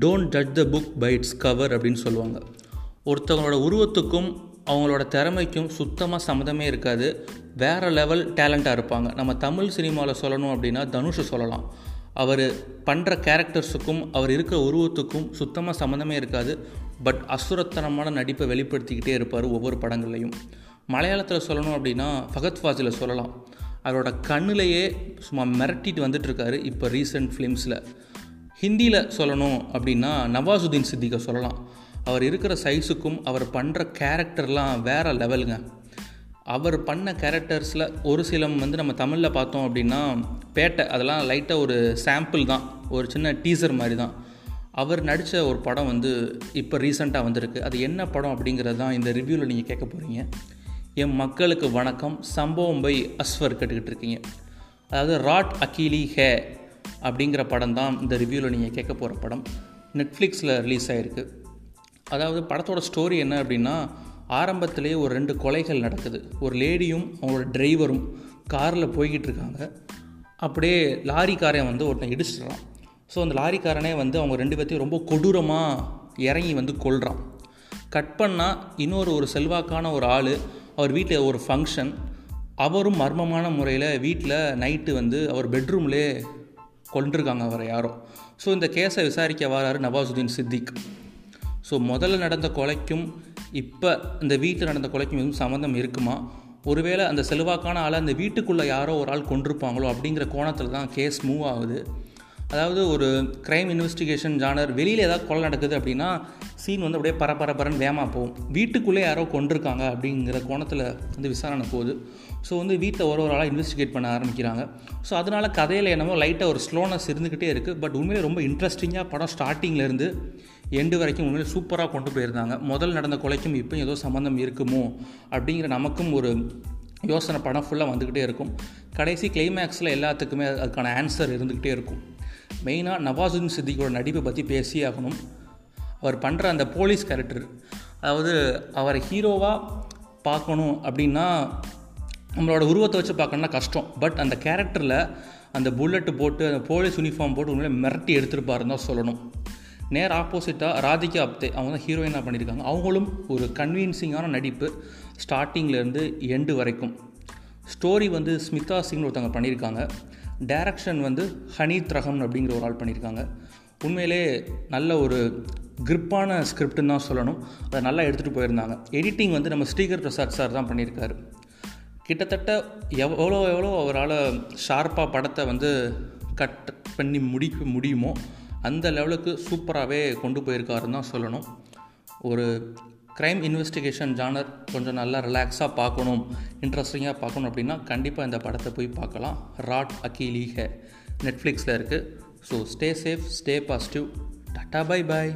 Don't judge the book by its cover அப்படின்னு சொல்லுவாங்க. ஒருத்தவங்களோட உருவத்துக்கும் அவங்களோட திறமைக்கும் சுத்தமாக சம்மந்தமே இருக்காது. வேறு லெவல் டேலண்ட்டாக இருப்பாங்க. நம்ம தமிழ் சினிமாவில் சொல்லணும் அப்படின்னா தனுஷை சொல்லலாம். அவர் பண்ணுற கேரக்டர்ஸுக்கும் அவர் இருக்கிற உருவத்துக்கும் சுத்தமாக சம்மந்தமே இருக்காது. பட் அசுரத்தனமான நடிப்பை வெளிப்படுத்திக்கிட்டே இருப்பார் ஒவ்வொரு படங்கள்லையும். மலையாளத்தில் சொல்லணும் அப்படின்னா ஃபகத் ஃபாசில் சொல்லலாம். அவரோட கண்ணிலேயே சும்மா மிரட்டிட்டு வந்துட்டுருக்காரு இப்போ ரீசெண்ட் ஃபிலிம்ஸில் ஹிந்தியில் சொல்லணும் அப்படின்னா நவாசுதீன் சித்திகை சொல்லலாம். அவர் இருக்கிற சைஸுக்கும் அவர் பண்ணுற கேரக்டர்லாம் வேறு லெவலுங்க அவர் பண்ண கேரக்டர்ஸில் ஒரு சிலம் வந்து நம்ம தமிழில் பார்த்தோம் அப்படின்னா பேட்டை அதெல்லாம் லைட்டாக ஒரு சாம்பிள் தான். ஒரு சின்ன டீசர் மாதிரி தான். அவர் நடித்த ஒரு படம் வந்து இப்போ ரீசெண்டாக வந்திருக்கு. அது என்ன படம் அப்படிங்கிறது தான் இந்த ரிவ்யூவில் நீங்கள் கேட்க போகிறீங்க என் மக்களுக்கு வணக்கம். சம்பவம் பை அஸ்வர் கேட்டுக்கிட்டு இருக்கீங்க. அதாவது ராட் அக்கீலி ஹே. அப்படிங்கிற படம் தான் இந்த ரிவ்யூவில் நீங்கள் கேட்க போகிற படம். நெட்ஃப்ளிக்ஸில் ரிலீஸ் ஆகிருக்கு அதாவது படத்தோட ஸ்டோரி என்ன அப்படின்னா ஆரம்பத்திலே ஒரு ரெண்டு கொலைகள் நடக்குது. ஒரு லேடியும் அவங்களோட டிரைவரும் காரில் போய்கிட்டு இருக்காங்க. அப்படியே லாரிக்காரன் வந்து ஒருத்தன் இடிச்சிடுறான். ஸோ அந்த லாரிக்காரனே வந்து அவங்க ரெண்டு பேர்த்தையும் ரொம்ப கொடூரமாக இறங்கி வந்து கொள்கிறான் கட் பண்ணால் இன்னொரு ஒரு செல்வாக்கான ஒரு ஆள் அவர் வீட்டில் ஒரு ஃபங்க்ஷன் அவரும் மர்மமான முறையில் வீட்டில் நைட்டு வந்து அவர் பெட்ரூம்லே கொண்டிருக்காங்க அவரை யாரோ. ஸோ இந்த கேஸை விசாரிக்க வராரு நவாசுதீன் சித்திக். ஸோ முதல்ல நடந்த கொலைக்கும் இப்போ இந்த வீட்டில் நடந்த கொலைக்கும் எதுவும் சம்மந்தம் இருக்குமா? ஒருவேளை அந்த செல்வாக்கான ஆளை அந்த வீட்டுக்குள்ளே யாரோ ஒரு ஆள் கொண்டிருப்பாங்களோ அப்படிங்கிற கோணத்தில் தான் கேஸ் மூவ் ஆகுது. அதாவது ஒரு க்ரைம் இன்வெஸ்டிகேஷன் ஜானர் வெளியில் ஏதாவது கொலை நடக்குது அப்படின்னா சீன் வந்து அப்படியே பரபரப்பரன்னு வேமா போகும். வீட்டுக்குள்ளே யாரோ கொண்டிருக்காங்க அப்படிங்கிற கோணத்தில் வந்து விசாரணை போகுது. ஸோ வந்து வீட்டில் ஒரு ஒரு ஆளாக இன்வெஸ்டிகேட் பண்ண ஆரம்பிக்கிறாங்க. ஸோ அதனால் கதையில் என்னமோ லைட்டாக ஒரு ஸ்லோனஸ் இருந்துக்கிட்டே இருக்குது பட் உண்மையிலே ரொம்ப இன்ட்ரெஸ்டிங்காக படம் ஸ்டார்டிங்லேருந்து எண்டு வரைக்கும் உண்மையிலே சூப்பராக கொண்டு போயிருந்தாங்க. முதல் நடந்த கொலைக்கும் இப்போ ஏதோ சம்மந்தம் இருக்குமோ அப்படிங்கிற நமக்கும் ஒரு யோசனை படம் ஃபுல்லாக வந்துக்கிட்டே இருக்கும். கடைசி கிளைமேக்ஸில் எல்லாத்துக்குமே அதுக்கான ஆன்சர் இருந்துக்கிட்டே இருக்கும். மெயினாக நவாசுதீன் சித்திக்கோட நடிப்பை பற்றி பேசியே ஆகணும். அவர் பண்ணுற அந்த போலீஸ் கேரக்டர் அதாவது அவரை ஹீரோவாக பார்க்கணும் அப்படின்னா நம்மளோட உருவத்தை வச்சு பார்க்கணுன்னா கஷ்டம். பட் அந்த கேரக்டரில் அந்த புல்லட்டு போட்டு அந்த போலீஸ் யூனிஃபார்ம் போட்டு உண்மையிலே மிரட்டி எடுத்துருப்பாருன்னு தான் சொல்லணும். நேர் ஆப்போசிட்டாக ராதிகா அப்தே அவங்க தான் ஹீரோயினாக பண்ணியிருக்காங்க அவங்களும் ஒரு கன்வீன்சிங்கான நடிப்பு ஸ்டார்டிங்லேருந்து எண்டு வரைக்கும். ஸ்டோரி வந்து ஸ்மிதா சிங்னு ஒருத்தவங்க பண்ணியிருக்காங்க டைரக்ஷன் வந்து ஹனீத் ரஹம் அப்படிங்கிற ஒரு ஆள் பண்ணியிருக்காங்க உண்மையிலே நல்ல ஒரு கிரிப்பான ஸ்கிரிப்ட்னு தான் சொல்லணும். அதை நல்லா எடுத்துகிட்டு போயிருந்தாங்க. எடிட்டிங் வந்து நம்ம ஸ்ரீகர் பிரசாத் சார் தான் பண்ணியிருக்காரு. கிட்டத்தட்ட எவ்வளோ எவ்வளோ அவரால் ஷார்ப்பாக படத்தை வந்து கட் பண்ணி முடிக்க முடியுமோ அந்த லெவலுக்கு சூப்பராகவே கொண்டு போயிருக்காருன்னு தான் சொல்லணும். ஒரு க்ரைம் இன்வெஸ்டிகேஷன் ஜானர் கொஞ்சம் நல்லா ரிலாக்ஸாக பார்க்கணும் இன்ட்ரெஸ்டிங்காக பார்க்கணும் அப்படின்னா கண்டிப்பாக இந்த படத்தை போய் பார்க்கலாம். ராட் அக்கீலி ஹே. நெட்ஃப்ளிக்ஸில் இருக்குது so stay safe stay positive tata bye bye